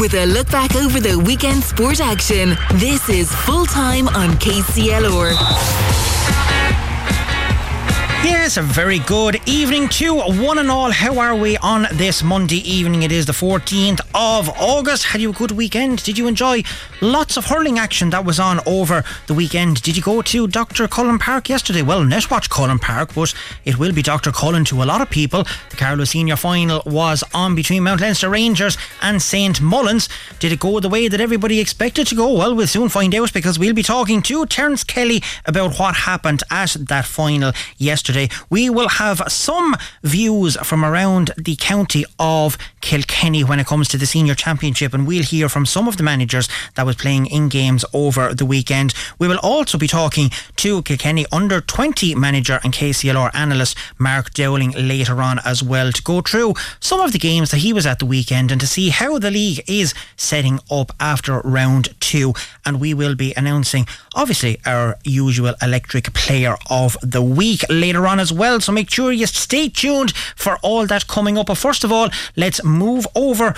with a look back over the weekend sport action. This is full time on KCLR. Yes, a very good evening to one and all. How are we on this Monday evening? It is the 14th of August. Had you a good weekend? Did you enjoy lots of hurling action that was on over the weekend? Did you go to Dr. Cullen Park yesterday? Well, Netwatch Cullen Park, but it will be Dr. Cullen to a lot of people. The Carlow Senior Final was on between Mount Leinster Rangers and St. Mullins. Did it go the way that everybody expected to go? Well, we'll soon find out because we'll be talking to Terence Kelly about what happened at that final yesterday yesterday. We will have some views from around the county of Kilkenny when it comes to the senior championship, and we'll hear from some of the managers that was playing in games over the weekend. We will also be talking to Kilkenny under 20 manager and KCLR analyst Mark Dowling later on as well to go through some of the games that he was at the weekend and to see how the league is setting up after round two. And we will be announcing, obviously, our usual electric player of the week later later on as well. So make sure you stay tuned for all that coming up. But first of all, let's move over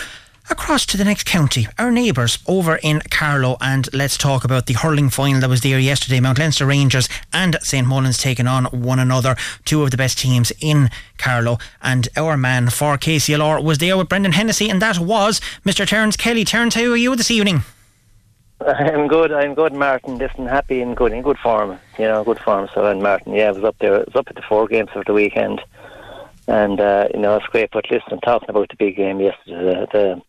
across to the next county, our neighbours over in Carlow, and let's talk about the hurling final that was there yesterday. Mount Leinster Rangers and St Mullins taking on one another, two of the best teams in Carlow. And our man for KCLR was there with Brendan Hennessy, and that was Mr. Terence Kelly. Terence, how are you this evening? I'm good. I'm good, Martin. Listen, happy and good in good form. You know, good form. So, and Martin, yeah, I was up there. I was up at the four games of the weekend, and uh, you know, it's great. But listen, talking about the big game yesterday, the the,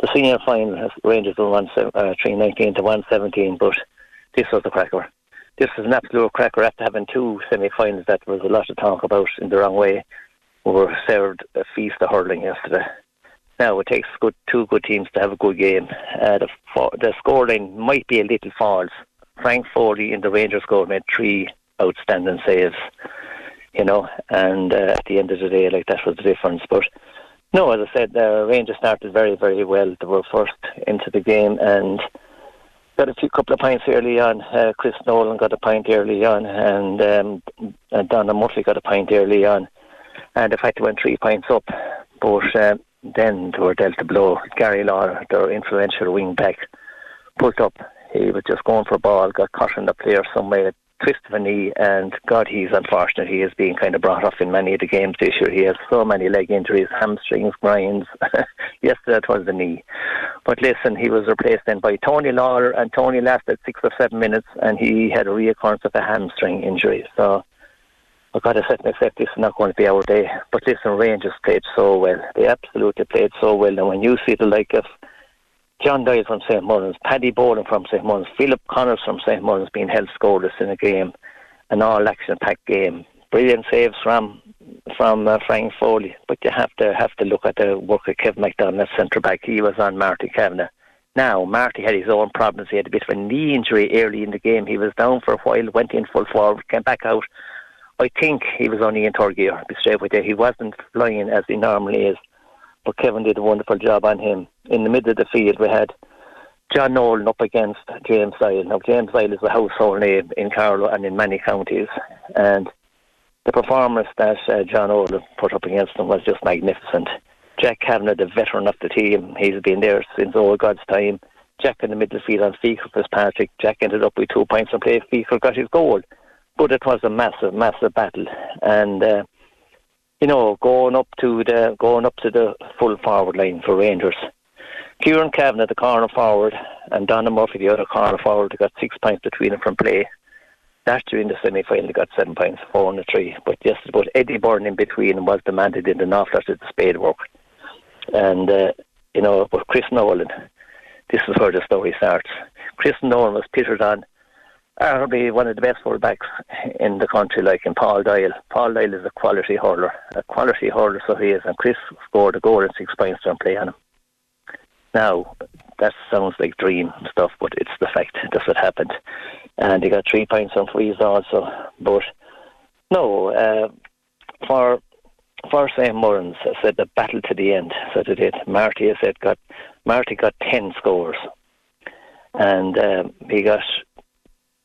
the senior final, Rangers won one uh, three nineteen to one seventeen. But this was the cracker. This was an absolute cracker after having two semi-finals that was a lot to talk about in the wrong way. We were served a feast of hurling yesterday. Now it takes good two good teams to have a good game. Uh, the the scoreline might be a little false. Frank Foley in the Rangers goal made three outstanding saves, you know, and uh, at the end of the day, like that was the difference. But no, as I said, the Rangers started very, very well. They were first into the game and got a few couple of points early on. Uh, Chris Nolan got a point early on, and um, and Donna Murphy got a point early on, and the fact they went three points up. But um, then they were dealt a blow. Gary Law, their influential wing back, pulled up. He was just going for a ball, got caught in the player somewhere, twist of a knee, and God, he's unfortunate. He is being kind of brought off in many of the games this year. He has so many leg injuries, hamstrings, grinds. Yesterday it was the knee. But listen, he was replaced then by Tony Lawler, and Tony lasted six or seven minutes, and he had a reoccurrence of a hamstring injury. So I got to set myself this is not going to be our day. But listen, Rangers played so well. They absolutely played so well. And when you see the like of John Doyle from St. Mullins, Paddy Boland from St. Mullins, Philip Connors from St. Mullins being held scoreless in a game, an all action packed game. Brilliant saves from from uh, Frank Foley. But you have to have to look at the work of Kevin McDonald at centre back. He was on Marty Kavanagh. Now, Marty had his own problems. He had a bit of a knee injury early in the game. He was down for a while, went in full forward, came back out, I think he was only in third gear, be straight with you. He wasn't flying as he normally is. But Kevin did a wonderful job on him. In the middle of the field, we had John Nolan up against James Zile. Now, James Zile is a household name in Carlow and in many counties. And the performance that uh, John Nolan put up against him was just magnificent. Jack Kavanagh, the veteran of the team, he's been there since old God's time. Jack in the middle field on Fiacre Fitzpatrick. Jack ended up with two points and play. Fiacre got his goal but it was a massive, massive battle, and uh, you know, going up to the going up to the full forward line for Rangers. Kieran Kavanagh, the corner forward, and Donna Murphy, the other corner forward, got six points between them from play. Last year in the semi final, they got seven points, four and a three. But yes, but Eddie Byrne in between was demanded in the after the spade work. And, uh, you know, but Chris Nolan, this is where the story starts. Chris Nolan was pitted on arguably one of the best fullbacks in the country, like in Paul Doyle. Paul Doyle is a quality hurler, a quality hurler, so he is. And Chris scored a goal and six points from play on him. Now, that sounds like dream stuff, but it's the fact. That's what happened. And he got three points on frees also. But no, uh, for for St. Mullins, I said the battle to the end. So did. Marty, I said, got Marty got ten scores, and um, he got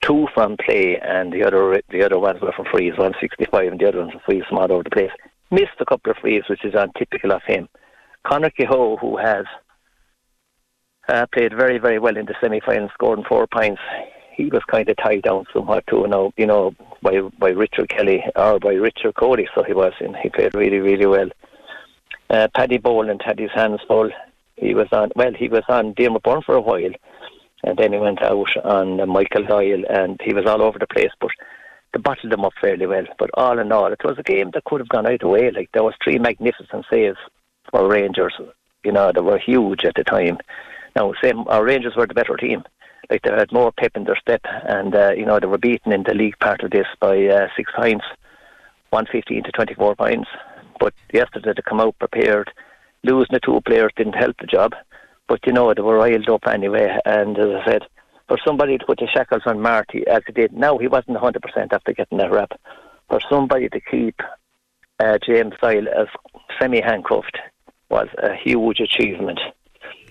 two from play, and the other the other ones were from frees, one sixty five, and the other ones from frees from all over the place. Missed a couple of frees, which is untypical of him. Conor Kehoe, who has uh, played very, very well in the semi-final, scoring four points. He was kind of tied down somewhat to, you know, you know, by by Richard Kelly or by Richard Cody. So he was, and he played really, really well. Uh, Paddy Boland had his hands full. He was on, well, he was on Dermot Byrne for a while, and then he went out on uh, Michael Doyle, and he was all over the place. But they bottled them up fairly well. But all in all, it was a game that could have gone either way. Like there was three magnificent saves for Rangers. You know, they were huge at the time. Now, same, our Rangers were the better team. Like they had more pep in their step, and uh, you know they were beaten in the league part of this by uh, six points, one fifteen to twenty four points. But yesterday they come out prepared. Losing the two players didn't help the job, but you know they were riled up anyway. And as I said, for somebody to put the shackles on Marty as he did, now he wasn't hundred percent after getting that rap. For somebody to keep uh, James Doyle as semi handcuffed was a huge achievement.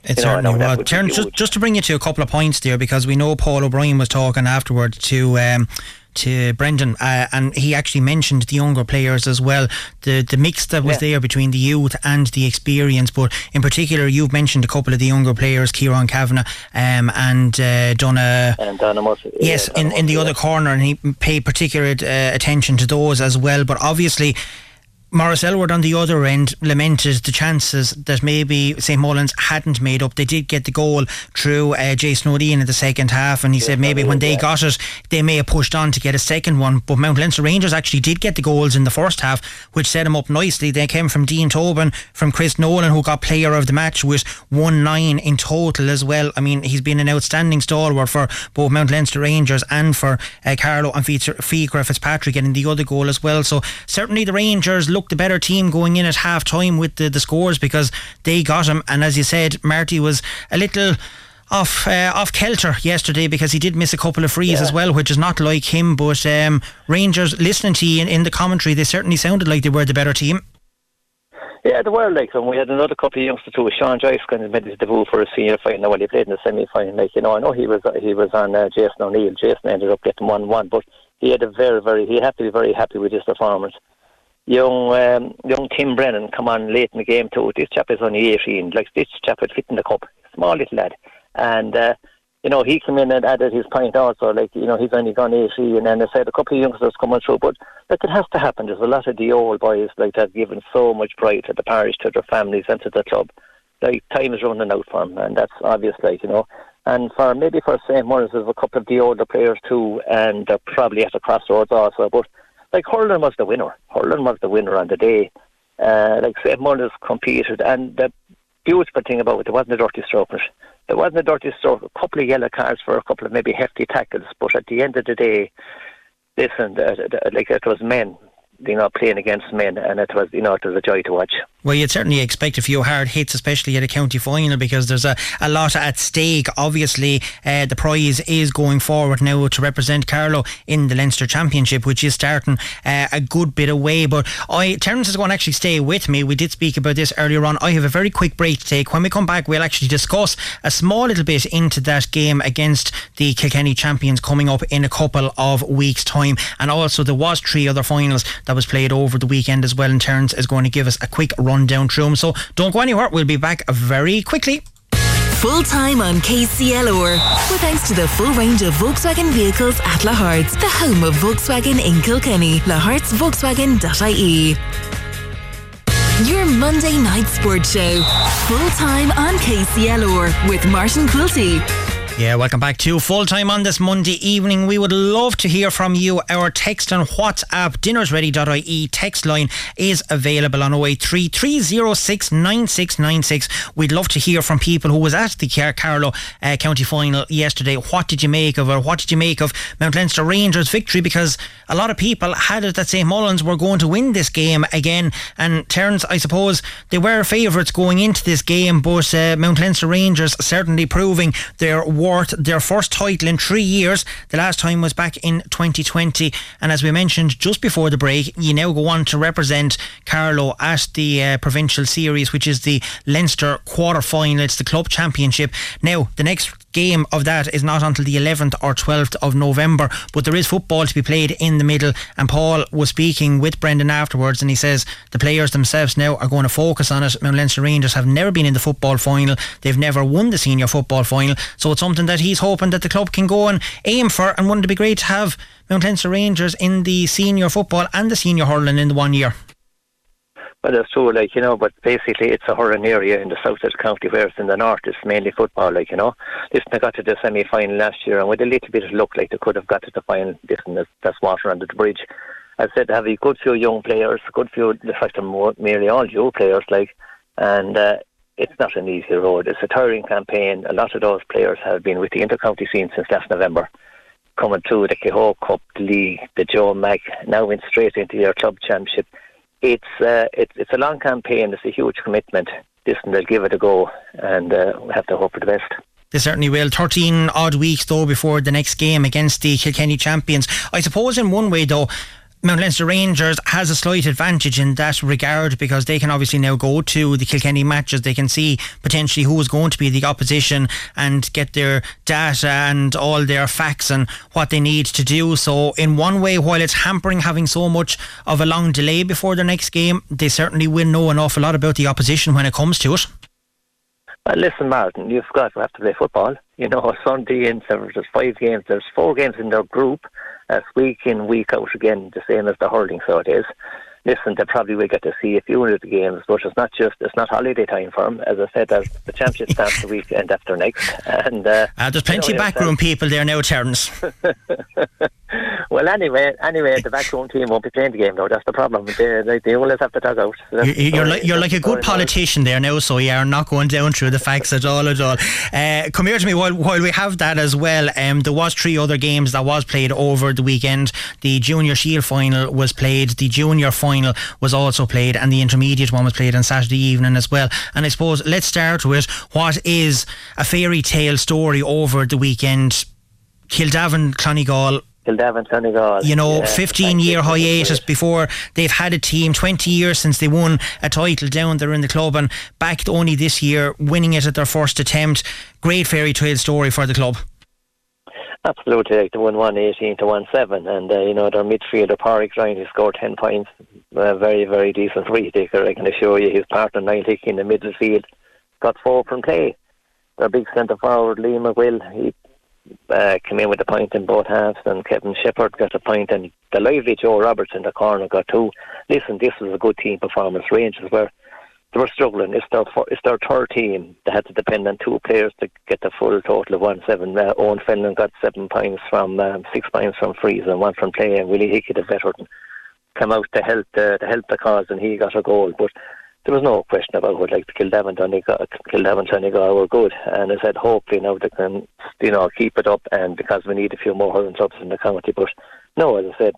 It certainly was. Terence, just, just to bring you to a couple of points there, because we know Paul O'Brien was talking afterwards to um, to Brendan, uh, and he actually mentioned the younger players as well. The the mix that was yeah. there between the youth and the experience, but in particular, you've mentioned a couple of the younger players, Kieran Kavanagh um, and uh, Donna. And Donna Murphy. Yes, yeah, in, in the yeah. other corner, and he paid particular uh, attention to those as well. But obviously, Morris Elwood on the other end lamented the chances that maybe St Mullins hadn't made up. They did get the goal through uh, Jason O'Dean in the second half, and he yeah, said maybe when they yeah. got it, they may have pushed on to get a second one. But Mount Leinster Rangers actually did get the goals in the first half, which set them up nicely. They came from Dean Tobin, from Chris Nolan, who got player of the match with 1 9 in total as well. I mean, he's been an outstanding stalwart for both Mount Leinster Rangers and for uh, Carlow and Fiacre Fitzpatrick getting the other goal as well. So certainly the Rangers looked the better team going in at half time with the, the scores because they got him. And as you said, Marty was a little off uh, off kelter yesterday because he did miss a couple of frees yeah. as well, which is not like him. But um, Rangers, listening to you in, in, the commentary, they certainly sounded like they were the better team. Yeah, they were like, and we had another couple of youngsters too. Sean Joyce kind of made his debut for a senior final when he played in the semi final. Like you know, I know he was he was on uh, Jason O'Neill. Jason ended up getting one one, but he had a very very he had to be very happy with his performance young um, young Tim Brennan come on late in the game too. This chap is only 18. Like this chap would fit in the cup. Small little lad. And, uh, you know, he came in and added his point also. Like, you know, he's only gone 18. And then they said a couple of youngsters coming through. But, like, it has to happen. There's a lot of the old boys, like, that given so much pride to the parish, to their families, and to the club. Like, time is running out for them. And that's obvious, like, you know. And for maybe for St. Maurice, there's a couple of the older players too. And they're probably at the crossroads also. But, like Hurling was the winner. Hurling was the winner on the day. Uh, like St Mullins competed, and the beautiful thing about it, there wasn't a dirty stroke. There wasn't a dirty stroke. A couple of yellow cards for a couple of maybe hefty tackles, but at the end of the day, listen, uh, like it was men you know, playing against men, and it was, you know, it was a joy to watch. Well, you'd certainly expect a few hard hits, especially at a county final, because there's a, a lot at stake. Obviously, uh, the prize is going forward now to represent Carlow in the Leinster Championship, which is starting uh, a good bit away. But I, Terence is going to actually stay with me. We did speak about this earlier on. I have a very quick break to take. When we come back, we'll actually discuss a small little bit into that game against the Kilkenny champions coming up in a couple of weeks' time. And also, there was three other finals that was played over the weekend as well. And Terence is going to give us a quick rundown through them. So don't go anywhere. We'll be back very quickly. Full time on KCLR. With thanks to the full range of Volkswagen vehicles at Lahart's, the home of Volkswagen in Kilkenny. Lahart'sVolkswagen.ie. Your Monday night sports show. Full time on KCLR with Martin Quilty. Yeah, welcome back to full time on this Monday evening. We would love to hear from you. Our text and WhatsApp dinnersready.ie text line is available on 083 306 9696. We'd love to hear from people who was at the Car- Carlow uh, County final yesterday. What did you make of it? What did you make of Mount Leinster Rangers' victory? Because a lot of people had it that St Mullins were going to win this game again. And Terence, I suppose they were favourites going into this game, but uh, Mount Leinster Rangers certainly proving their their first title in three years. The last time was back in 2020. And as we mentioned just before the break, you now go on to represent Carlow at the uh, provincial series, which is the Leinster quarter final. It's the club championship. Now, the next game of that is not until the 11th or 12th of November, but there is football to be played in the middle. And Paul was speaking with Brendan afterwards, and he says the players themselves now are going to focus on it. Mount Leinster Rangers have never been in the football final, they've never won the senior football final, so it's something that he's hoping that the club can go and aim for. And wouldn't it be great to have Mount Leinster Rangers in the senior football and the senior hurling in the one year? Well, that's true, like, you know, but basically it's a hurling area in the south of the county, whereas in the north it's mainly football, like, you know. Listen, they got to the semi final last year, and with a little bit of luck, like, they could have got to the final. Listen, that's, water under the bridge. I said, they have a good few young players, a good few, in fact, more, nearly all young players, like, and uh, it's not an easy road. It's a tiring campaign. A lot of those players have been with the intercounty scene since last November, coming through the Kehoe Cup, the League, the Joe Mac, now went straight into your club championship it's uh, it's it's a long campaign. It's a huge commitment. Listen, they'll give it a go, and uh, we have to hope for the best. They certainly will. 13 odd weeks, though, before the next game against the Kilkenny champions. I suppose, in one way, though, Mount Leinster Rangers has a slight advantage in that regard because they can obviously now go to the Kilkenny matches. They can see potentially who is going to be the opposition and get their data and all their facts and what they need to do. So, in one way, while it's hampering having so much of a long delay before their next game, they certainly will know an awful lot about the opposition when it comes to it. Well, listen, Martin, you've got to have to play football. You know, Sunday in there's five games. There's four games in their group uh, week in, week out again, the same as the hurling, so it is. Listen, they probably will get to see a few of the games, but it's not just it's not holiday time for them. As I said, there's the championship starts the weekend after next, and uh, uh, there's plenty you know, of backroom people there now, Terence. well, anyway, anyway, the backroom team won't be playing the game though. That's the problem. They they, they always have to talk out. So you're, like you're like a good politician there now, so you are not going down through the facts at all at all. Uh, come here to me while while we have that as well. Um, there was three other games that was played over the weekend. The Junior Shield final was played. The Junior final was also played, and the intermediate one was played on Saturday evening as well. And I suppose let's start with what is a fairy tale story over the weekend. Kildavin, Clonegal Kildavin, Clonegal. You know, yeah, 15 year hiatus before they've had a team, 20 years since they won a title down there in the club and back only this year, winning it at their first attempt. Great fairy tale story for the club. Absolutely, like the one one eighteen to one seven, and uh, you know their midfielder Pádraig Ryan, he scored ten points, uh, very very decent free taker. I can assure you, his partner Niall in the middle field got four from play. Their big centre forward Liam McGill, he uh, came in with a point in both halves, and Kevin Shepherd got a point, and the lively Joe Roberts in the corner got two. Listen, this was a good team performance. Rangers were they were struggling. It's their it's their third team. They had to depend on two players to get the full total of one seven. Uh, Owen Fenlon got seven points from um, six points from frees and one from play. And Willie Hickey, the veteran, came out to help the to help the cause, and he got a goal. But there was no question about it. Like the Kildavin Kildavin Clonegal were good, and I said hopefully now they can, you know, keep it up. And because we need a few more hurling clubs in the county, but no, as I said,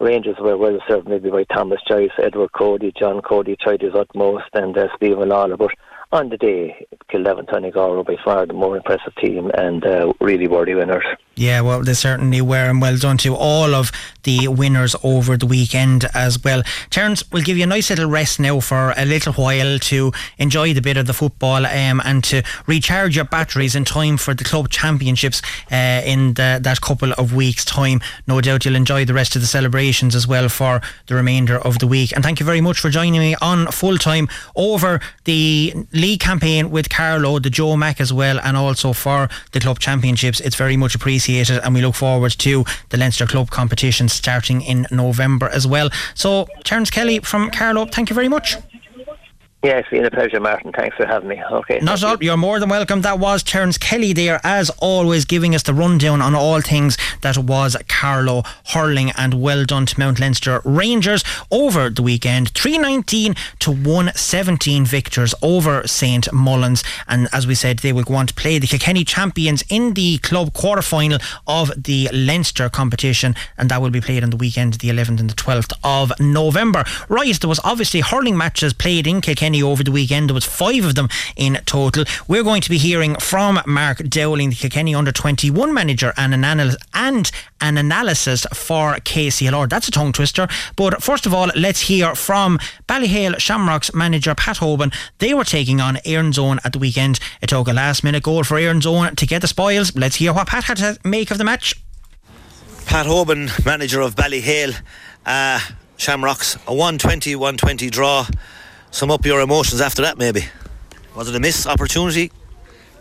Rangers were well served maybe by Thomas Joyce, Edward Cody, John Cody tried his utmost, and uh, Stephen Lawler, but on the day, Clonegal were by far the more impressive team and uh, really worthy winners. Yeah, well, they certainly were, and well done to all of the winners over the weekend as well. Terence, we'll give you a nice little rest now for a little while to enjoy the bit of the football um, and to recharge your batteries in time for the club championships uh, in the, that couple of weeks' time. No doubt you'll enjoy the rest of the celebrations as well for the remainder of the week. And thank you very much for joining me on full time over the league campaign with Carlow, the Joe Mac as well, and also for the club championships. It's very much appreciated and we look forward to the Leinster Club competition starting in November as well. So, Terence Kelly from Carlow, thank you very much. Yeah, it's been a pleasure, Martin. Thanks for having me. Okay. Not at all. You. are more than welcome. That was Terence Kelly there, as always, giving us the rundown on all things that was Carlow hurling. And well done to Mount Leinster Rangers over the weekend. 319 to 117 victors over St Mullins. And as we said, they will go on to play the Kilkenny champions in the club quarter final of the Leinster competition. And that will be played on the weekend, the 11th and the 12th of November. Right, there was obviously hurling matches played in Kilkenny Kilkenny over the weekend. There was five of them in total. We're going to be hearing from Mark Dowling, the Kilkenny under 21 manager, and an, anal- and an analysis for KCLR. That's a tongue twister. But first of all, let's hear from Ballyhale Shamrocks manager Pat Hoban. They were taking on Own at the weekend. It took a last minute goal for Own to get the spoils. Let's hear what Pat had to make of the match. Pat Hoban, manager of Ballyhale. Uh, Shamrocks, a 120 120 draw. Sum up your emotions after that, maybe. Was it a missed opportunity?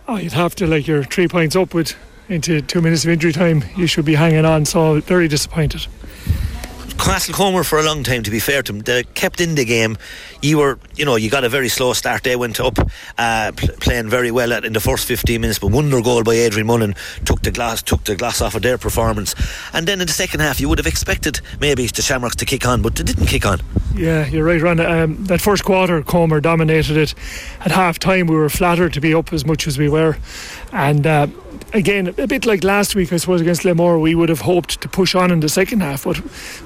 Oh, you'd have to, like, you're three points up with into two minutes of injury time. You should be hanging on, so very disappointed. Castlecomer for a long time, to be fair to them. They kept in the game. You were, you know, you got a very slow start. They went up uh, pl- playing very well at, in the first 15 minutes, but wonder goal by Adrian Mullen took the glass took the glass off of their performance. And then in the second half, you would have expected maybe the Shamrocks to kick on, but they didn't kick on. Yeah, you're right, Ron. Um, that first quarter, Comer dominated it. At half time, we were flattered to be up as much as we were. And uh, again, a bit like last week, I suppose, against Glenmore, we would have hoped to push on in the second half, but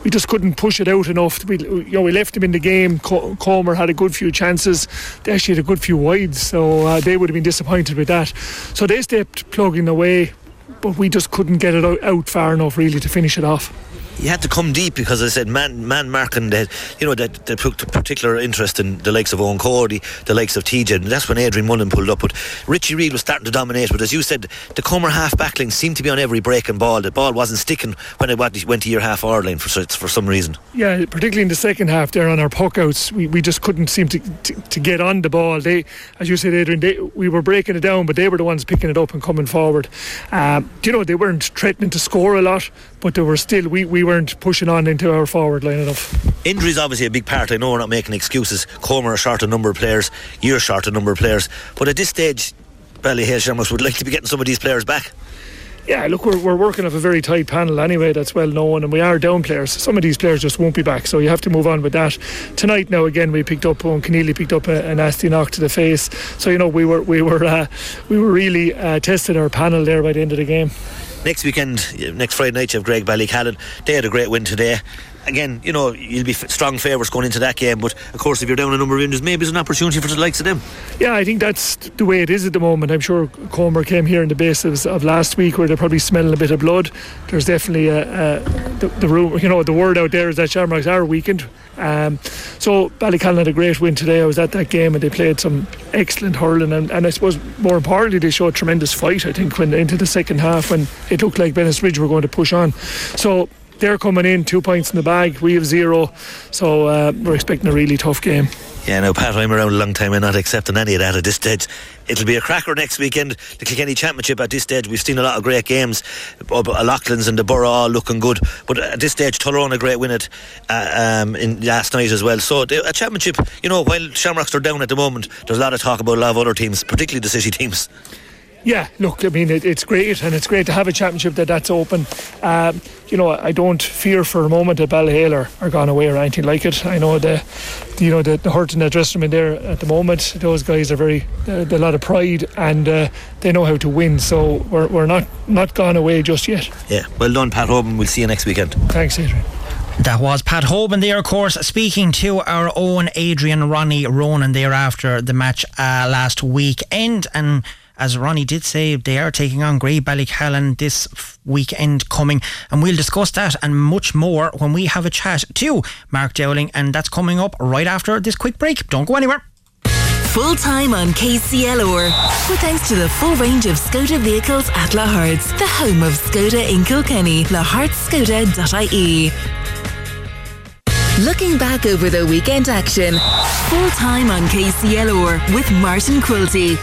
we just couldn't push it out enough. We, you know, we left them in the game. Comer had a good few chances. They actually had a good few wides, so uh, they would have been disappointed with that. So they stepped plugging away, but we just couldn't get it out, out far enough, really, to finish it off you had to come deep because I said man man marking that you know that they took particular interest in the likes of Owen Cody, the likes of TJ, and that's when Adrian Mullen pulled up. But Richie Reid was starting to dominate. But as you said, the Comer half back line seemed to be on every breaking ball. The ball wasn't sticking when it went to your half hour line for for some reason. Yeah, particularly in the second half there on our puck outs, we, we just couldn't seem to, to, to get on the ball. They, as you said, Adrian, they, we were breaking it down, but they were the ones picking it up and coming forward. Um, you know, they weren't threatening to score a lot, but they were still we, we weren't pushing on into our forward line enough. Injuries obviously a big part. I know we're not making excuses. Comer are short a number of players, you're short a number of players. But at this stage, Ballyhale Shamrocks would like to be getting some of these players back. Yeah, look, we're, we're working off a very tight panel anyway, that's well known, and we are down players. Some of these players just won't be back, so you have to move on with that. Tonight, now again, we picked up, Owen Keneally picked up a, a, nasty knock to the face, so you know we were we were uh, we were really uh, testing our panel there by the end of the game. Next weekend, next Friday night, you have Graigue-Ballycallan. They had a great win today again, you know, you'll be strong favourites going into that game. But of course, if you're down a number of injuries, maybe it's an opportunity for the likes of them. Yeah, I think that's the way it is at the moment. I'm sure Comer came here in the basis of last week where they're probably smelling a bit of blood. There's definitely a, a the, the you know, the word out there is that Shamrocks are weakened. Um, so Ballycallan had a great win today. I was at that game and they played some excellent hurling and, and I suppose more importantly they showed tremendous fight. I think when into the second half when it looked like Bennettsbridge were going to push on. So they're coming in two points in the bag. We have zero, so uh, we're expecting a really tough game. Yeah, no, Pat, I'm around a long time. I'm not accepting any of that at this stage. It'll be a cracker next weekend. The Kilkenny Championship at this stage, we've seen a lot of great games. Loughlin's and the Borough all looking good, but at this stage, Tullaroan a great win it uh, um, in last night as well. So a championship, you know, while Shamrocks are down at the moment, there's a lot of talk about a lot of other teams, particularly the city teams. Yeah, look, I mean, it, it's great, and it's great to have a championship that that's open. Um, you know, I don't fear for a moment that Ballyhale are, are gone away or anything like it. I know the, you know, the, the hurt in the dressing room in there at the moment. Those guys are very, uh, a lot of pride, and uh, they know how to win. So we're, we're not not gone away just yet. Yeah, well done, Pat Hoban. We'll see you next weekend. Thanks, Adrian. That was Pat Hoban there, of course, speaking to our own Adrian Ronnie Ronan there after the match uh, last weekend. And as Ronnie did say, they are taking on Graigue-Ballycallan this weekend coming, and we'll discuss that and much more when we have a chat to Mark Dowling, and that's coming up right after this quick break. Don't go anywhere. Full time on KCLR. With thanks to the full range of Skoda vehicles at Lahart's, the home of Skoda in Kilkenny, lahartskoda.ie. Looking back over the weekend action. Full time on KCLR with Martin Quilty.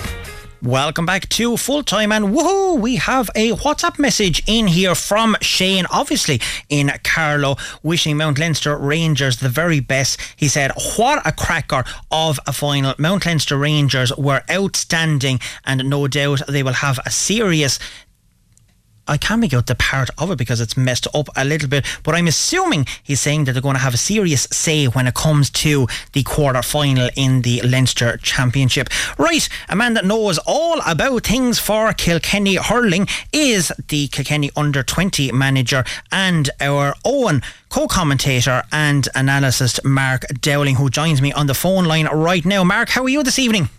Welcome back to full time and woohoo! We have a WhatsApp message in here from Shane, obviously in Carlow, wishing Mount Leinster Rangers the very best. He said, What a cracker of a final! Mount Leinster Rangers were outstanding, and no doubt they will have a serious I can't make out the part of it because it's messed up a little bit. But I'm assuming he's saying that they're going to have a serious say when it comes to the quarter final in the Leinster Championship. Right, a man that knows all about things for Kilkenny hurling is the Kilkenny under 20 manager and our own co-commentator and analyst Mark Dowling, who joins me on the phone line right now. Mark, how are you this evening?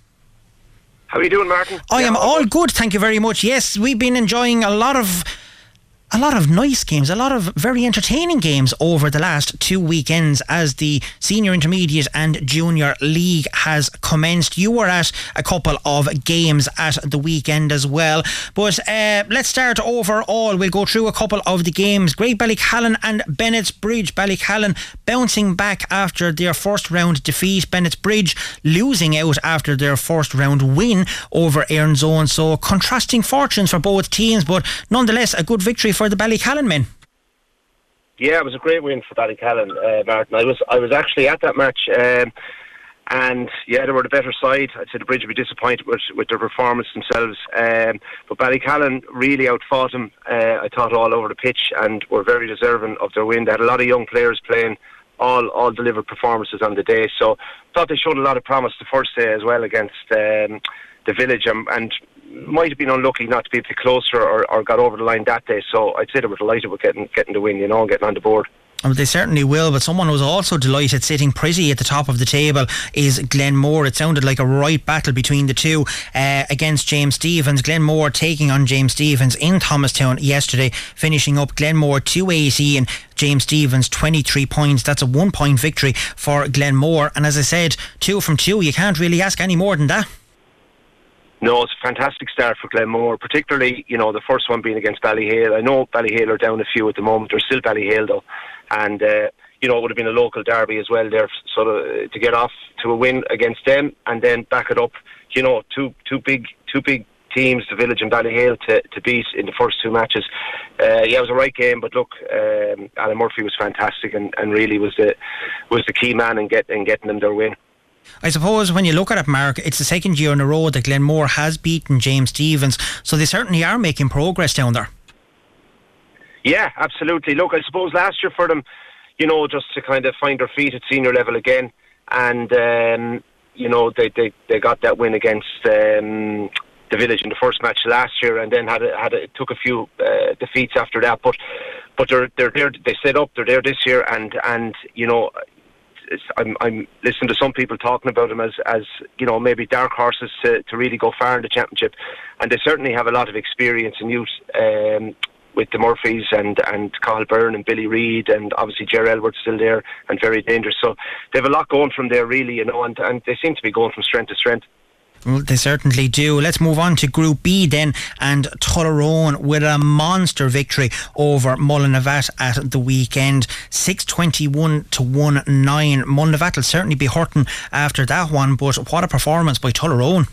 How are you doing, Martin? I yeah, am all good, thank you very much. Yes, we've been enjoying a lot of a lot of nice games, a lot of very entertaining games over the last two weekends as the senior intermediate and junior league has commenced. You were at a couple of games at the weekend as well. But uh, let's start overall. We'll go through a couple of the games. Graigue-Ballycallan and Bennett's Bridge. Ballycallan bouncing back after their first round defeat. Bennett's Bridge losing out after their first round win over Zone. So contrasting fortunes for both teams, but nonetheless a good victory the Ballycallan men. Yeah, it was a great win for Ballycallan, uh, Martin. I was I was actually at that match. Um, and yeah, they were the better side. I'd say the Bridge would be disappointed with, with their performance themselves. Um, but Ballycallan really outfought them, uh, I thought, all over the pitch and were very deserving of their win. They had a lot of young players playing, all all delivered performances on the day. So thought they showed a lot of promise the first day as well against um, the village and, and might have been unlucky not to be a bit closer or, or got over the line that day. So I'd say they were delighted with getting getting the win, you know, and getting on the board. Well, they certainly will, but someone who's also delighted sitting pretty at the top of the table is Glenmore. It sounded like a right battle between the two uh, against James Stephens. Glenmore taking on James Stephens in Thomastown yesterday, finishing up Glenmore 280 and James Stephens 23 points. That's a one point victory for Glenmore. And as I said, two from two, you can't really ask any more than that. No, it's a fantastic start for Glenmore, particularly, you know, the first one being against Ballyhale. I know Ballyhale are down a few at the moment. They're still Ballyhale, though. And, uh, you know, it would have been a local derby as well there, sort of uh, to get off to a win against them and then back it up. You know, two two big two big teams, the Village and Ballyhale, to, to beat in the first two matches. Uh, yeah, it was a right game, but look, um, Alan Murphy was fantastic and, and really was the was the key man in, get, in getting them their win. I suppose when you look at it, Mark, it's the second year in a row that Glenmore has beaten James Stephens, so they certainly are making progress down there. Yeah, absolutely. Look, I suppose last year for them, you know, just to kind of find their feet at senior level again, and um, you know they, they they got that win against um, the village in the first match last year, and then had a, had a, took a few uh, defeats after that. But but they're they're there. They set up. They're there this year, and and you know I'm, I'm listening to some people talking about them as, as you know, maybe dark horses to, to really go far in the championship. And they certainly have a lot of experience in youth um, with the Murphys and, and Carl Byrne and Billy Reid and obviously Jerry Aylward's still there and very dangerous. So they have a lot going from there, really, you know, and, and they seem to be going from strength to strength. Well, they certainly do. Let's move on to Group B then, and Tullaroan with a monster victory over Mullinavat at the weekend, six twenty one to one nine. Mullinavat will certainly be hurting after that one, but what a performance by Tullaroan.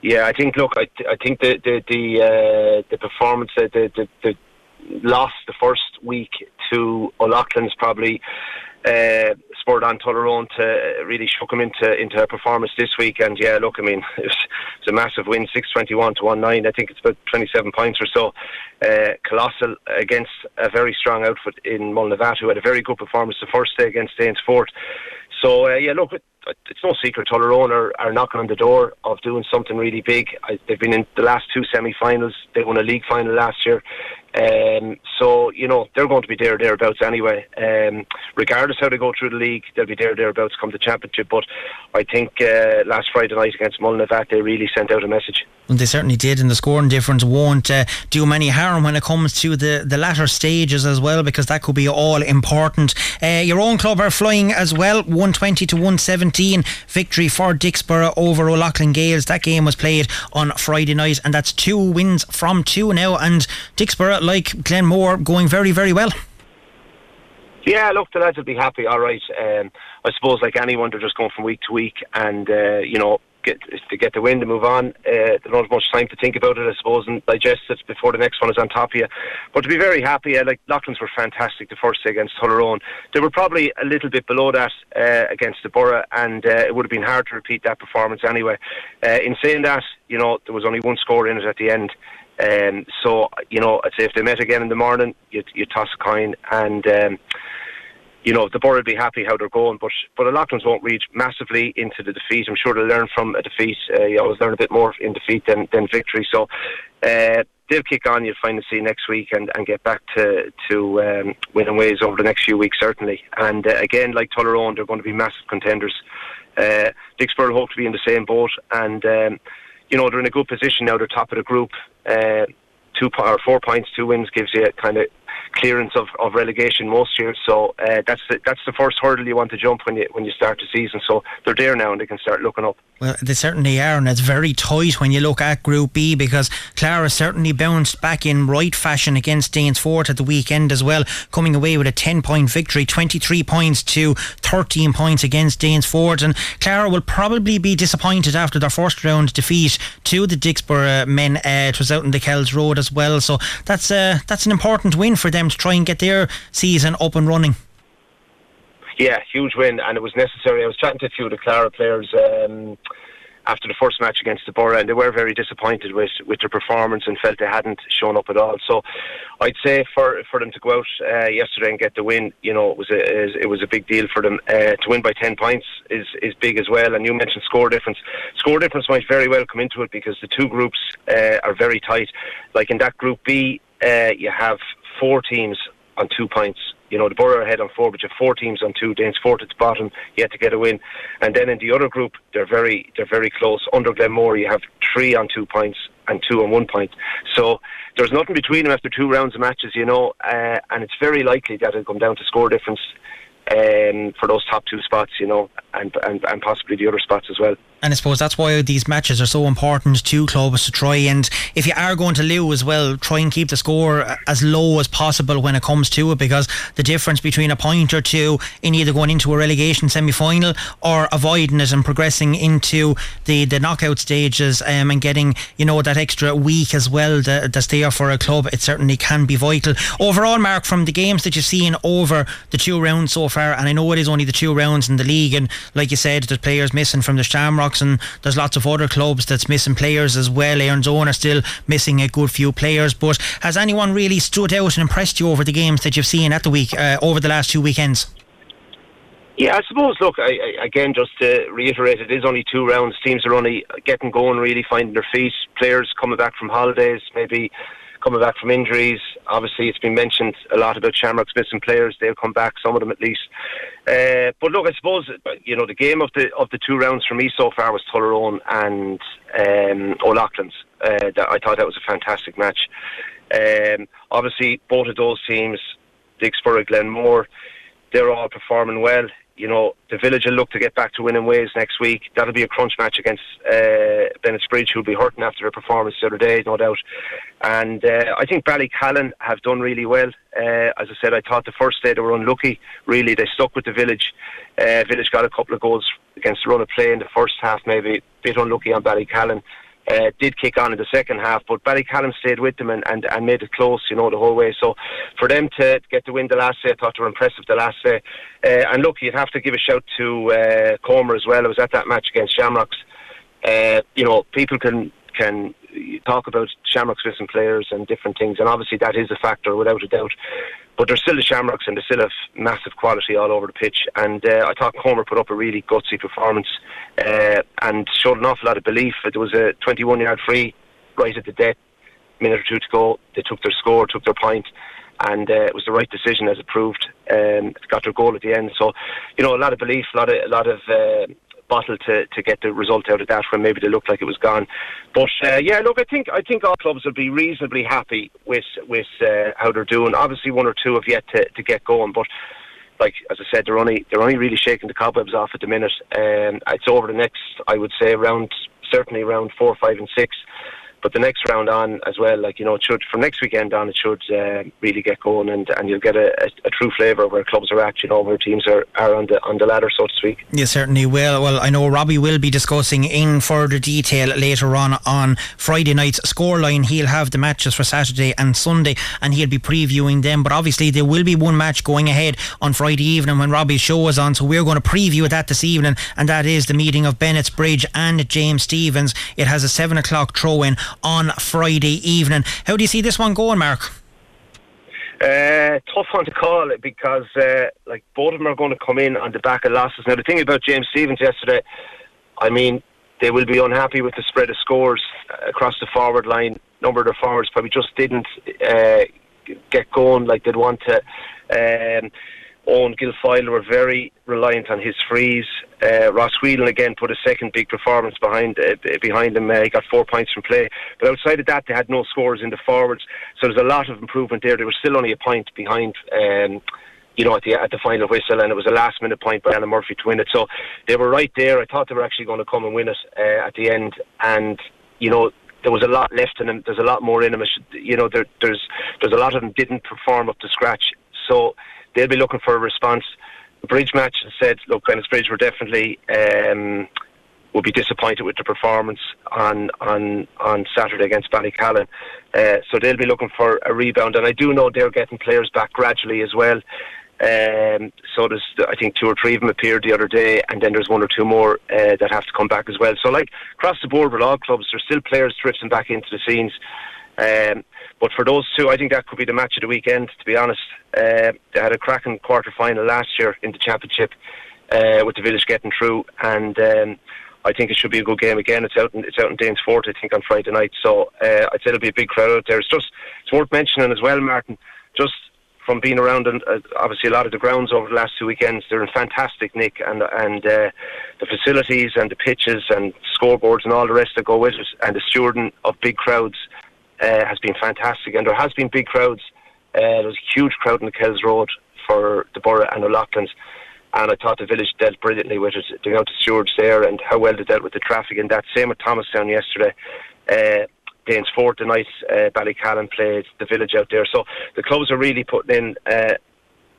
Yeah, I think. Look, I, I think the the the, uh, the performance, the, the the loss the first week to O'Loughlin's probably uh, spurred on Tullaroan to really shook him into into a performance this week. And yeah, look, I mean, it was, it was a massive win, six twenty one to one nine. I think it's about twenty seven points or so. Uh, colossal against a very strong outfit in Mullinavat, who had a very good performance the first day against Danesfort. So uh, yeah, look, it's no secret Tullaroan are, are knocking on the door of doing something really big. I, they've been in the last two semi-finals. They won a league final last year. Um, so you know they're going to be there thereabouts anyway. Um, regardless how they go through the league, they'll be there thereabouts come the championship. But I think uh, last Friday night against Mullinavat, they really sent out a message. Well, they certainly did, and the scoring difference won't uh, do many harm when it comes to the, the latter stages as well, because that could be all important. Uh, your own club are flying as well, 120 to 117 victory for Dicksboro over O'Loughlin Gaels. That game was played on Friday night, and that's two wins from two now, and Dicksboro like Glenmore going very, very well. Yeah, look, the lads will be happy. All right, um, I suppose like anyone, they're just going from week to week, and uh, you know, get to get the win to move on. Uh, they don't have much time to think about it, I suppose, and digest it before the next one is on top of you. But to be very happy, uh, like Loughlin's were fantastic the first day against Tullaroan. They were probably a little bit below that uh, against the Borough, and uh, it would have been hard to repeat that performance anyway. Uh, in saying that, you know, there was only one score in it at the end. Um, so you know, I'd say if they met again in the morning, you you toss a coin, and um, you know the board would be happy how they're going. But but the Loughlin's won't reach massively into the defeat. I'm sure they'll learn from a defeat. Uh, you always learn a bit more in defeat than than victory. So. Uh, they'll kick on. You'll find to see next week and, and get back to to um, winning ways over the next few weeks certainly. And uh, again, like Tullaroan, they're going to be massive contenders. Uh, Dicksboro hope to be in the same boat, and um, you know they're in a good position now. They're top of the group. Uh, two po- or four points, two wins gives you a kind of clearance of, of relegation most years. So uh, that's the, that's the first hurdle you want to jump when you when you start the season. So they're there now and they can start looking up. Well, they certainly are, and it's very tight when you look at Group B because Clara certainly bounced back in right fashion against Danesfort at the weekend as well, coming away with a 10 point victory, 23 points to 13 points against Danesfort. And Clara will probably be disappointed after their first round defeat to the Dicksboro men. Uh, it was out in the Kells Road as well, so that's uh, that's an important win for them to try and get their season up and running. Yeah, huge win, and it was necessary. I was chatting to a few of the Clara players um, after the first match against the Borough, and they were very disappointed with with their performance and felt they hadn't shown up at all. So, I'd say for for them to go out uh, yesterday and get the win, you know, it was a it was a big deal for them. Uh, to win by ten points is is big as well. And you mentioned score difference. Score difference might very well come into it because the two groups uh, are very tight. Like in that Group B, uh, you have four teams on two points. You know, the Borough ahead on four, but you have four teams on two. Danesfort at the bottom, yet to get a win. And then in the other group, they're very they're very close. Under Glenmore, you have three on two points and two on one point. So there's nothing between them after two rounds of matches, you know, uh, and it's very likely that it'll come down to score difference um, for those top two spots, you know, and, and, and possibly the other spots as well. And I suppose that's why these matches are so important to clubs to try and if you are going to lose, as well, try and keep the score as low as possible when it comes to it because the difference between a point or two in either going into a relegation semi final or avoiding it and progressing into the, the knockout stages um, and getting, you know, that extra week as well that, that's there for a club, it certainly can be vital. Overall, Mark, from the games that you've seen over the two rounds so far, and I know it is only the two rounds in the league, and like you said, there's players missing from the Shamrock and there's lots of other clubs that's missing players as well. Erin's Own are still missing a good few players. But has anyone really stood out and impressed you over the games that you've seen at the week uh, over the last two weekends? Yeah, I suppose. Look, I, I, again, just to reiterate, it is only two rounds. Teams are only getting going, really finding their feet. Players coming back from holidays, maybe coming back from injuries. Obviously, it's been mentioned a lot about Shamrock's missing players. They'll come back, some of them at least. Uh, but look, I suppose you know the game of the of the two rounds for me so far was Tullaroan and um, O'Loughlin's. Uh, I thought that was a fantastic match. Um, obviously, both of those teams, Dicksboro, Glenmore, they're all performing well you know, the village will look to get back to winning ways next week. That'll be a crunch match against uh, Bennettsbridge, who'll be hurting after their performance the other day, no doubt. And uh, I think Ballycallan have done really well. Uh, as I said, I thought the first day they were unlucky. Really, they stuck with the village. Uh, village got a couple of goals against the run of play in the first half, maybe a bit unlucky on Ballycallan uh, did kick on in the second half, but Ballycallan stayed with them and, and, and made it close, you know, the whole way. So for them to get the win the last day, I thought they were impressive the last day. Uh, and look, you'd have to give a shout to uh, Comer as well. I was at that match against Shamrocks. Uh, you know, people can can talk about Shamrocks missing players and different things, and obviously that is a factor without a doubt. But they're still the Shamrocks and they still have massive quality all over the pitch. And uh, I thought Comer put up a really gutsy performance uh, and showed an awful lot of belief. There was a 21 yard free right at the death, minute or two to go. They took their score, took their point, and uh, it was the right decision as it proved. Um, got their goal at the end. So, you know, a lot of belief, a lot of, a lot of uh, bottle to, to get the result out of that when maybe they looked like it was gone. But uh, yeah, look, I think I think all clubs will be reasonably happy with with uh, how they're doing. Obviously, one or two have yet to, to get going, but like as I said, they're only they're only really shaking the cobwebs off at the minute. Um, it's over the next, I would say, around certainly around four, five, and six. But the next round on as well, like you know, it should from next weekend on, it should uh, really get going, and, and you'll get a, a, a, true flavour of where clubs are at, you know, where teams are, are on the on the ladder, so to speak. You certainly will. Well, I know Robbie will be discussing in further detail later on on Friday night's scoreline. He'll have the matches for Saturday and Sunday, and he'll be previewing them. But obviously, there will be one match going ahead on Friday evening when Robbie's show is on, so we're going to preview that this evening, and that is the meeting of Bennett's Bridge and James Stephens. It has a seven o'clock throw in on Friday evening. How do you see this one going, Mark? Uh, tough one to call it because uh, like both of them are going to come in on the back of losses. Now the thing about James Stephens yesterday, I mean, they will be unhappy with the spread of scores across the forward line. Number of the forwards probably just didn't uh, get going like they'd want to. Um, Owen Gilfoyle were very reliant on his frees. Uh, Ross Whelan again put a second big performance behind uh, behind him. Uh, he got four points from play, but outside of that, they had no scores in the forwards. So there's a lot of improvement there. They were still only a point behind. Um, you know, at the at the final whistle, and it was a last minute point by Anna Murphy to win it. So they were right there. I thought they were actually going to come and win it uh, at the end, and you know there was a lot left in them. There's a lot more in them. You know, there, there's there's a lot of them didn't perform up to scratch. So they'll be looking for a response. The bridge match said, look, Bridge were definitely um, will be disappointed with the performance on on on Saturday against Ballycallan. Uh, so they'll be looking for a rebound, and I do know they're getting players back gradually as well. Um, so there's, I think, two or three of them appeared the other day, and then there's one or two more uh, that have to come back as well. So, like across the board with all clubs, there's still players drifting back into the scenes. Um, but for those two, I think that could be the match of the weekend. To be honest, uh, they had a cracking quarter final last year in the championship uh, with the village getting through, and um, I think it should be a good game again. It's out in it's out in Danesfort, I think, on Friday night. So uh, I'd say there'll be a big crowd out there. It's just it's worth mentioning as well, Martin. Just from being around and uh, obviously a lot of the grounds over the last two weekends, they're in fantastic nick, and and uh, the facilities and the pitches and scoreboards and all the rest that go with it, and the stewarding of big crowds uh, has been fantastic, and there has been big crowds. Uh, there was a huge crowd in the Kells Road for the borough and O'Loughlin's, and I thought the village dealt brilliantly with it. The amount of stewards there and how well they dealt with the traffic, and that same with Thomastown yesterday. Uh, Danesfort tonight, uh, Ballycallan played the village out there. So the clubs are really putting in uh,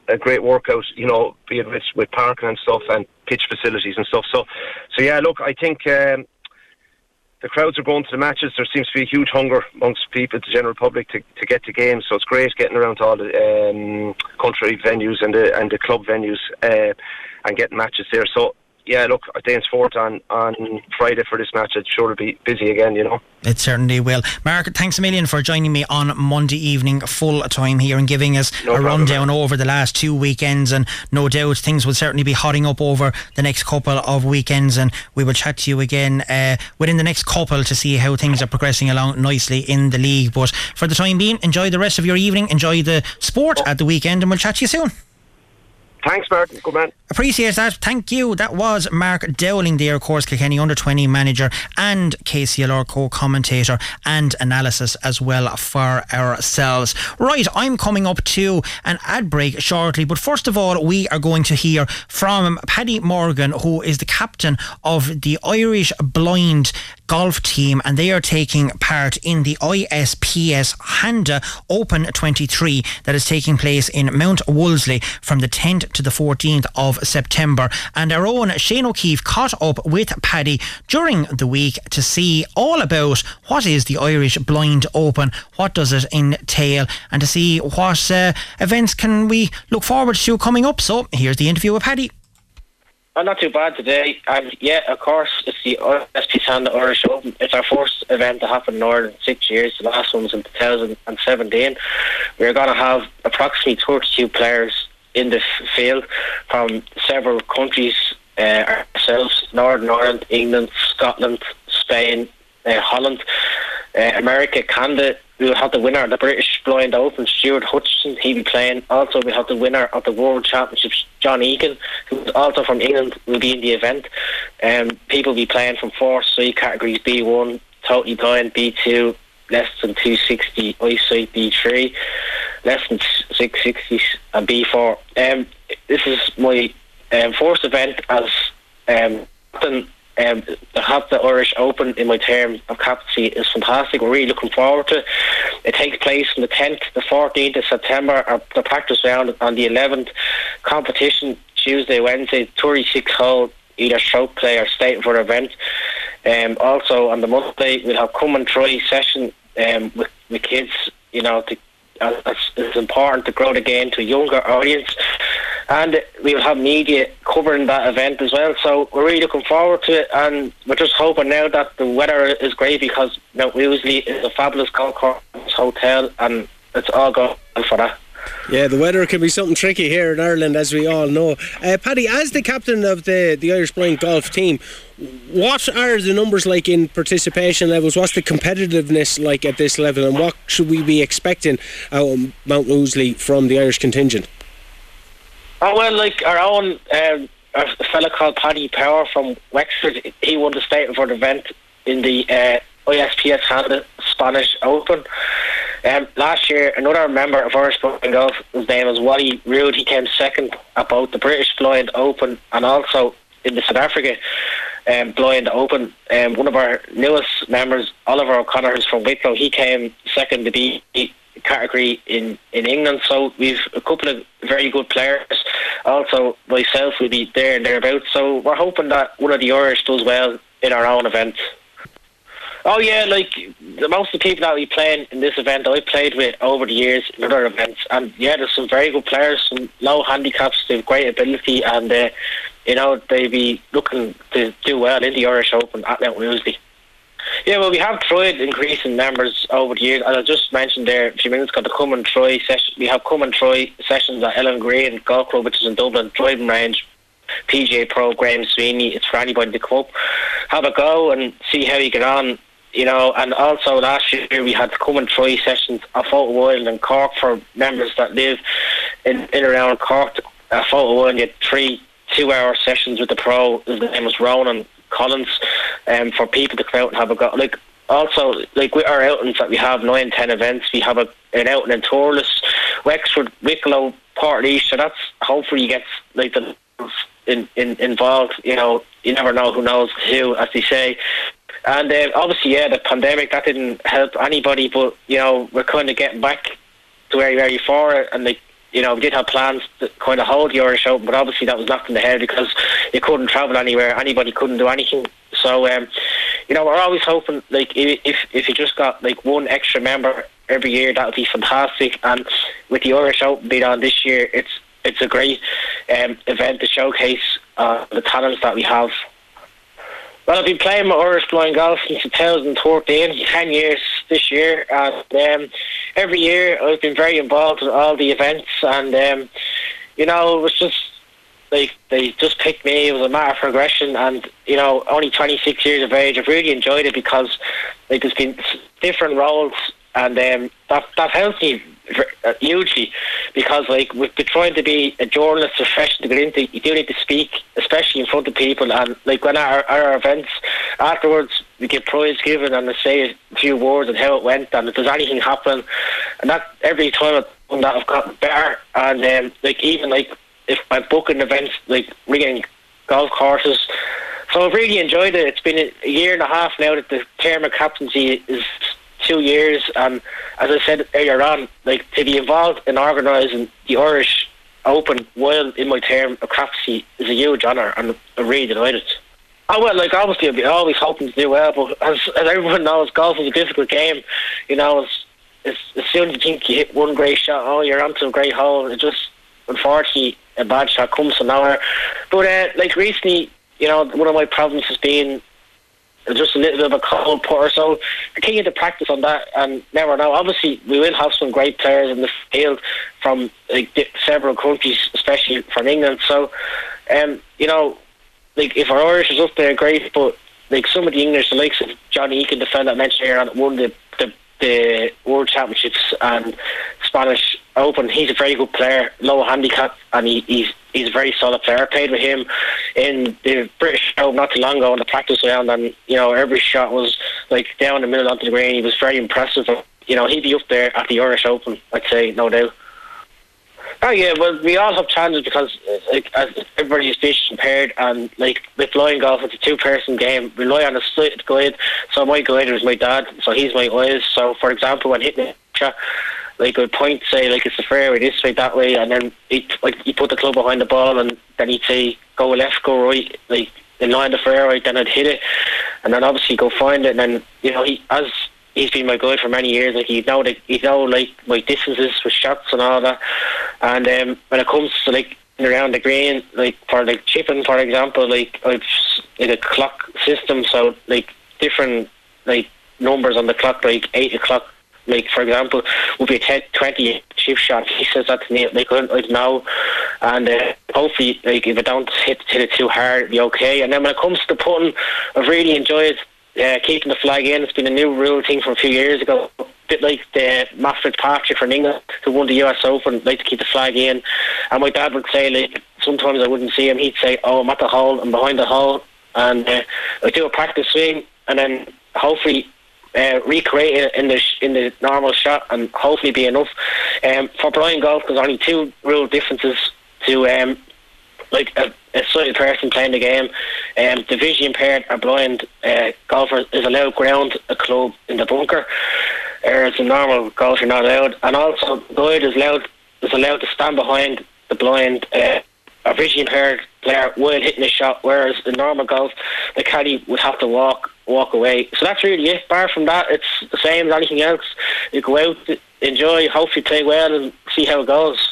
a great workout, you know, be it with, with parking and stuff and pitch facilities and stuff. So, so yeah, look, I think um, the crowds are going to the matches. There seems to be a huge hunger amongst people, the general public, to, to get to games. So it's great getting around to all the um, country venues and the and the club venues uh, and getting matches there. So yeah, look, Danesfort on, on Friday for this match. It's sure to be busy again, you know. It certainly will. Mark, thanks a million for joining me on Monday evening, full time here, and giving us no a problem, rundown man. over the last two weekends. And no doubt things will certainly be hotting up over the next couple of weekends. And we will chat to you again uh, within the next couple to see how things are progressing along nicely in the league. But for the time being, enjoy the rest of your evening, enjoy the sport oh. at the weekend, and we'll chat to you soon. Thanks, Martin. Good man. Appreciate that. Thank you. That was Mark Dowling there, of course, Kilkenny under 20 manager and KCLR co commentator and analysis as well for ourselves. Right, I'm coming up to an ad break shortly, but first of all, we are going to hear from Paddy Morgan, who is the captain of the Irish Blind golf team, and they are taking part in the ISPS Handa Open 23 that is taking place in Mount Wolseley from the 10th to the 14th of September. And our own Shane O'Keefe caught up with Paddy during the week to see all about what is the Irish Blind Open, what does it entail, and to see what uh, events can we look forward to coming up. So here's the interview with Paddy. Oh, not too bad today. And yeah, of course, it's the ISPS Handa Irish Open. It's our first event to happen in Ireland in six years. The last one was in 2017. We're going to have approximately 32 players in the field from several countries uh, ourselves Northern Ireland, England, Scotland, Spain, uh, Holland, uh, America, Canada, we'll have the winner of the British Blind Open, Stuart Hutchinson, he'll be playing. Also, we have the winner of the World Championships, John Egan, who's also from England, will be in the event. Um, people will be playing from four C categories B1, totally blind, B2, less than 260, eyesight B3, less than 660, and B4. Um, this is my um, first event as um, um, to have the Irish Open in my term of captaincy is fantastic. We're really looking forward to it. It takes place from the 10th the 14th of September. Our, the practice round on the 11th. Competition Tuesday, Wednesday, 36 hole, either stroke play or Stableford event. Um, also on the Monday, we'll have come and try session um, with the kids, you know, to, it's, important to grow the game to a younger audience and we will have media covering that event as well. So we're really looking forward to it, and we're just hoping now that the weather is great because Mount Wolseley is a fabulous golf course hotel, and it's all going for that. Yeah, the weather can be something tricky here in Ireland, as we all know. Uh, Paddy, as the captain of the, the Irish Blind Golf team, what are the numbers like in participation levels? What's the competitiveness like at this level, and what should we be expecting out of Mount Wolseley from the Irish contingent? Oh well, like our own um, a fella called Paddy Power from Wexford, he won the Stableford the event in the uh, ISPS Spanish Open. Um, last year, another member of Irish Blind Golf, his name was Wally Roode, he came second at both the British Blind Open and also in the South Africa um, Blind Open. Um, one of our newest members, Oliver O'Connor, who's from Wicklow, he came second to be category in, in England. So we've a couple of very good players. Also, myself will be there and thereabouts. So we're hoping that one of the Irish does well in our own event. Oh yeah, like the most of the people that we playing in this event, I played with over the years in other events, and yeah, there's some very good players, some low handicaps, they have great ability, and uh, you know they be looking to do well in the Irish Open at Mount Wolseley. Yeah, well, we have tried increasing numbers over the years. As I just mentioned there a few minutes ago, the come and try session. We have come and try sessions at Elm Green Golf Club, which is in Dublin, driving range. PGA program, Sweeney. It's for anybody to come up, have a go, and see how you get on you know, and also last year we had come and try sessions at Fota and Cork for members that live in, in around Cork. At Fota you had three two hour sessions with the pro. His name was Ronan Collins, um, for people to come out and have a go. Like, also, like with our outings that we have, nine, ten events, we have a, an outing in Thurles, Wexford, Wicklow, Port East, so that's hopefully you get like the in, in, involved. You know, you never know who knows who, as they say. And uh, obviously, yeah, the pandemic that didn't help anybody. But you know, we're kind of getting back to where where you for, and like you know, we did have plans to kind of hold the Irish Open, but obviously that was knocked in the head because you couldn't travel anywhere. Anybody couldn't do anything. So, um, you know, we're always hoping like if if you just got like one extra member every year, that would be fantastic. And with the Irish Open being on this year, it's it's a great um, event to showcase uh, the talents that we have well, I've been playing my Irish blind golf since 2014, 10 years this year, and um, every year I've been very involved in all the events, and um, you know, it was just like they just picked me. It was a matter of progression, and you know, only 26 years of age. I've really enjoyed it because like there's been different roles, and um, that that helped me hugely because like with trying to be a journalist profession to get into you do need to speak especially in front of people and like when our, our events afterwards we get prize given and they say a few words and how it went and if there's anything happen and that every time that I've gotten better and um, like even like if I'm booking events like rigging golf courses so I've really enjoyed it. It's been a year and a half now that the term of captaincy is two years. And as I said earlier on, like to be involved in organising the Irish Open while in my term of captaincy is a huge honour, and I'm really delighted. Oh well, like obviously I'd be always hoping to do well, but as, as everyone knows, golf is a difficult game. You know, it's, it's, as soon as you think you hit one great shot, oh, you're onto a great hole. It just, unfortunately, a bad shot comes from nowhere. But uh, like recently, you know, one of my problems has been just a little bit of a cold putter. So continue to practice on that and never know. Obviously, we will have some great players in the field from like several countries, especially from England. So, um, you know, like if our Irish is up there, great. But like some of the English, the likes of Johnny Egan, the fella that mentioned here, won the, the the World Championships and Spanish Open. He's a very good player, low handicap, and he, he's he's a very solid player. I played with him in the British Open not too long ago in the practice round, and you know every shot was like down the middle onto the green. He was very impressive. You know he'd be up there at the Irish Open, I'd say, no doubt. Oh yeah, well we all have challenges because like, as everybody is fish impaired and like with blind golf it's a two person game. We rely on a guide. So my guide is my dad, so he's my eyes. So for example when hitting a like a point say like it's the fairway this way, that way and then he like he put the club behind the ball and then he'd say go left, go right, like in line the fairway, then I'd hit it and then obviously go find it and then, you know, he as he's been my guide for many years. Like he know that he know like my distances with shots and all that. And um, when it comes to like around the green, like for like chipping, for example, like I've like a clock system, so like different like numbers on the clock, like eight o'clock. Like for example, would be a 10, 20 chip shot. He says that to me. Like I know, and uh, hopefully, like if I don't hit hit it too hard, it'll be okay. And then when it comes to putting, I've really enjoyed uh, keeping the flag in. It's been a new rule thing from a few years ago. A bit like the Matt Fitzpatrick from England who won the US Open, like to keep the flag in. And my dad would say, like, sometimes I wouldn't see him. He'd say, "Oh, I'm at the hole. I'm behind the hole," and uh, I do a practice swing, and then hopefully. Uh, recreate it in the sh- in the normal shot and hopefully be enough. Um, for blind golf, there's only two real differences to um, like a, a sighted person playing the game. Um, the vision impaired or blind uh, golfer is allowed ground a club in the bunker, whereas a normal golfer not allowed. And also, guide is allowed is allowed to stand behind the blind uh, or vision impaired player while hitting a shot, whereas in normal golf, the caddy would have to walk walk away. So that's really it. Apart from that, it's the same as anything else. You go out, enjoy, hopefully play well, and see how it goes.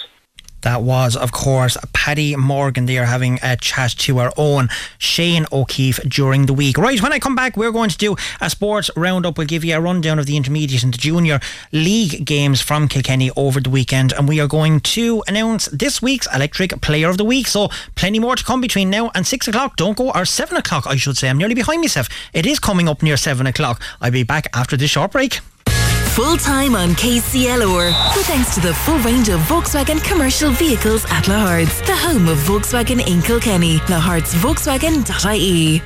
That was, of course, Paddy Morgan there having a chat to our own Shane O'Keefe during the week. Right, when I come back, we're going to do a sports roundup. We'll give you a rundown of the intermediate and the junior league games from Kilkenny over the weekend, and we are going to announce this week's Electric Player of the Week. So, plenty more to come between now and six o'clock. Don't go, or seven o'clock, I should say. I'm nearly behind myself. It is coming up near seven o'clock. I'll be back after this short break full time on. With thanks to the full range of Volkswagen commercial vehicles at Lahart's, the home of Volkswagen in Kilkenny. Lahartsvolkswagen.ie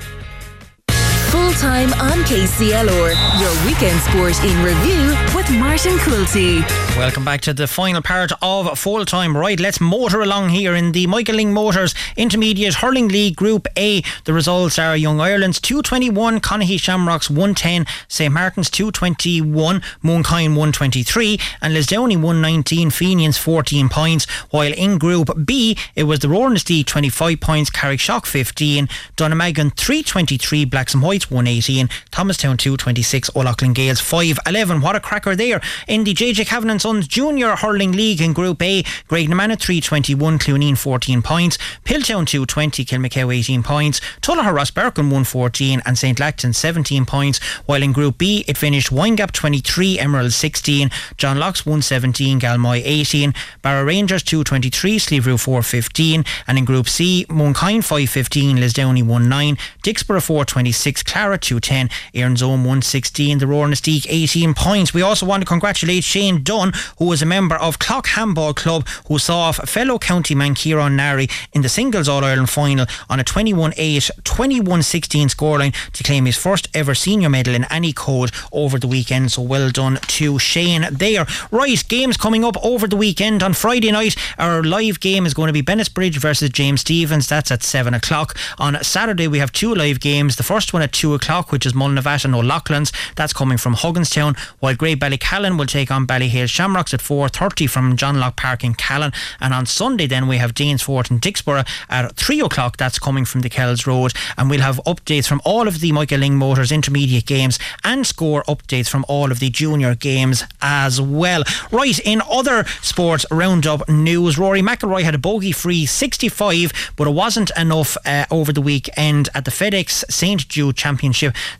full time on KCLR. Your weekend sport in review with Martin Quilty. Welcome back to the final part of full time. Right, let's motor along here in the Michael Lyng Motors Intermediate Hurling League Group A. The results are Young Ireland's 221, Conahy Shamrocks 110, St Martin's 221, Mooncoin 123, and Lisdowney 119, Fenians 14 points. While in Group B, it was the Rower-Inistioge 25 points, Carrickshock 15, Donegal 323, Blacks and Whites 118, Thomastown 226, O'Loughlin Gales 511. What a cracker there. In the JJ Kavanagh and Sons Junior Hurling League in Group A. Graiguenamanagh 321, Clooneen 14 points, Piltown 220, Kilmacow 18 points, Tullogher Rosbercon 114 and St Lachtain 17 points. While in Group B, it finished Windgap 23, Emerald 16, John Lockes 117, Galmoy 18, Barrow Rangers 223, Slieverue 415, and in Group C, Mooncoin 515, Lisdowney 19, Dicksboro 426, Clara 210, Erin's Own 116, the Rower-Inistioge 18 points. We also want to congratulate Shane Dunn, who was a member of Clogh Handball Club, who saw off fellow county man Kieran Nari in the singles All Ireland final on a 21 8, 21 16 scoreline to claim his first ever senior medal in any code over the weekend. So well done to Shane there. Right, games coming up over the weekend. On Friday night, our live game is going to be Bennettsbridge versus James Stephens. That's at 7 o'clock. On Saturday, we have two live games. The first one at 2 o'clock, which is Mullinavat and O'Loughlin's. That's coming from Hugginstown, while Graigue-Ballycallan will take on Ballyhale Shamrocks at 4.30 from John Locke Park in Callan. And on Sunday, then, we have Danesfort and Dicksboro at 3 o'clock. That's coming from the Kells Road. And we'll have updates from all of the Michael Lyng Motors intermediate games and score updates from all of the junior games as well. Right, in other sports roundup news, Rory McIlroy had a bogey free 65, but it wasn't enough uh, over the weekend at the FedEx St. Jude Championship.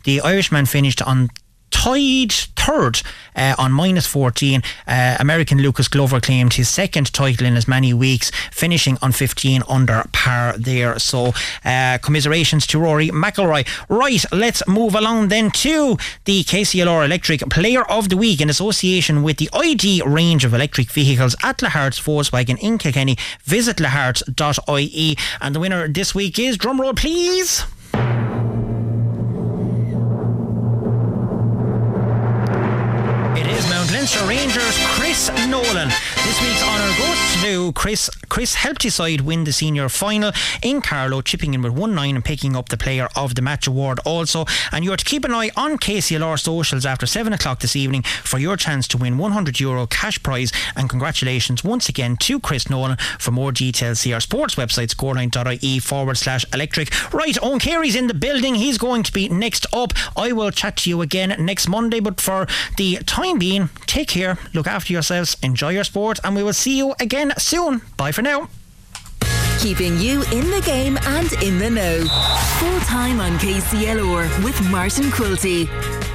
The Irishman finished on tied third uh, on minus 14. Uh, American Lucas Glover claimed his second title in as many weeks, finishing on 15 under par there. So, uh, commiserations to Rory McIlroy. Right, let's move along then to the KCLR Electric Player of the Week in association with the ID range of electric vehicles at Lahart's Volkswagen in Kilkenny. Visit lahart.ie. And the winner this week is, drumroll please. Leinster Rangers Chris Nolan. This week's honour goes to Chris. Chris helped his side win the senior final in Carlow, chipping in with 1 9 and picking up the Player of the Match award also. And you're to keep an eye on KCLR socials after 7 o'clock this evening for your chance to win €100 Euro cash prize. And congratulations once again to Chris Nolan. For more details, see our sports website scoreline.ie forward slash electric. Right, Owen Carey's in the building. He's going to be next up. I will chat to you again next Monday, but for the time being, take care, look after yourselves, enjoy your and we will see you again soon. Bye for now. keeping you in the game and in the know. Full time on KCLR with Martin Quilty.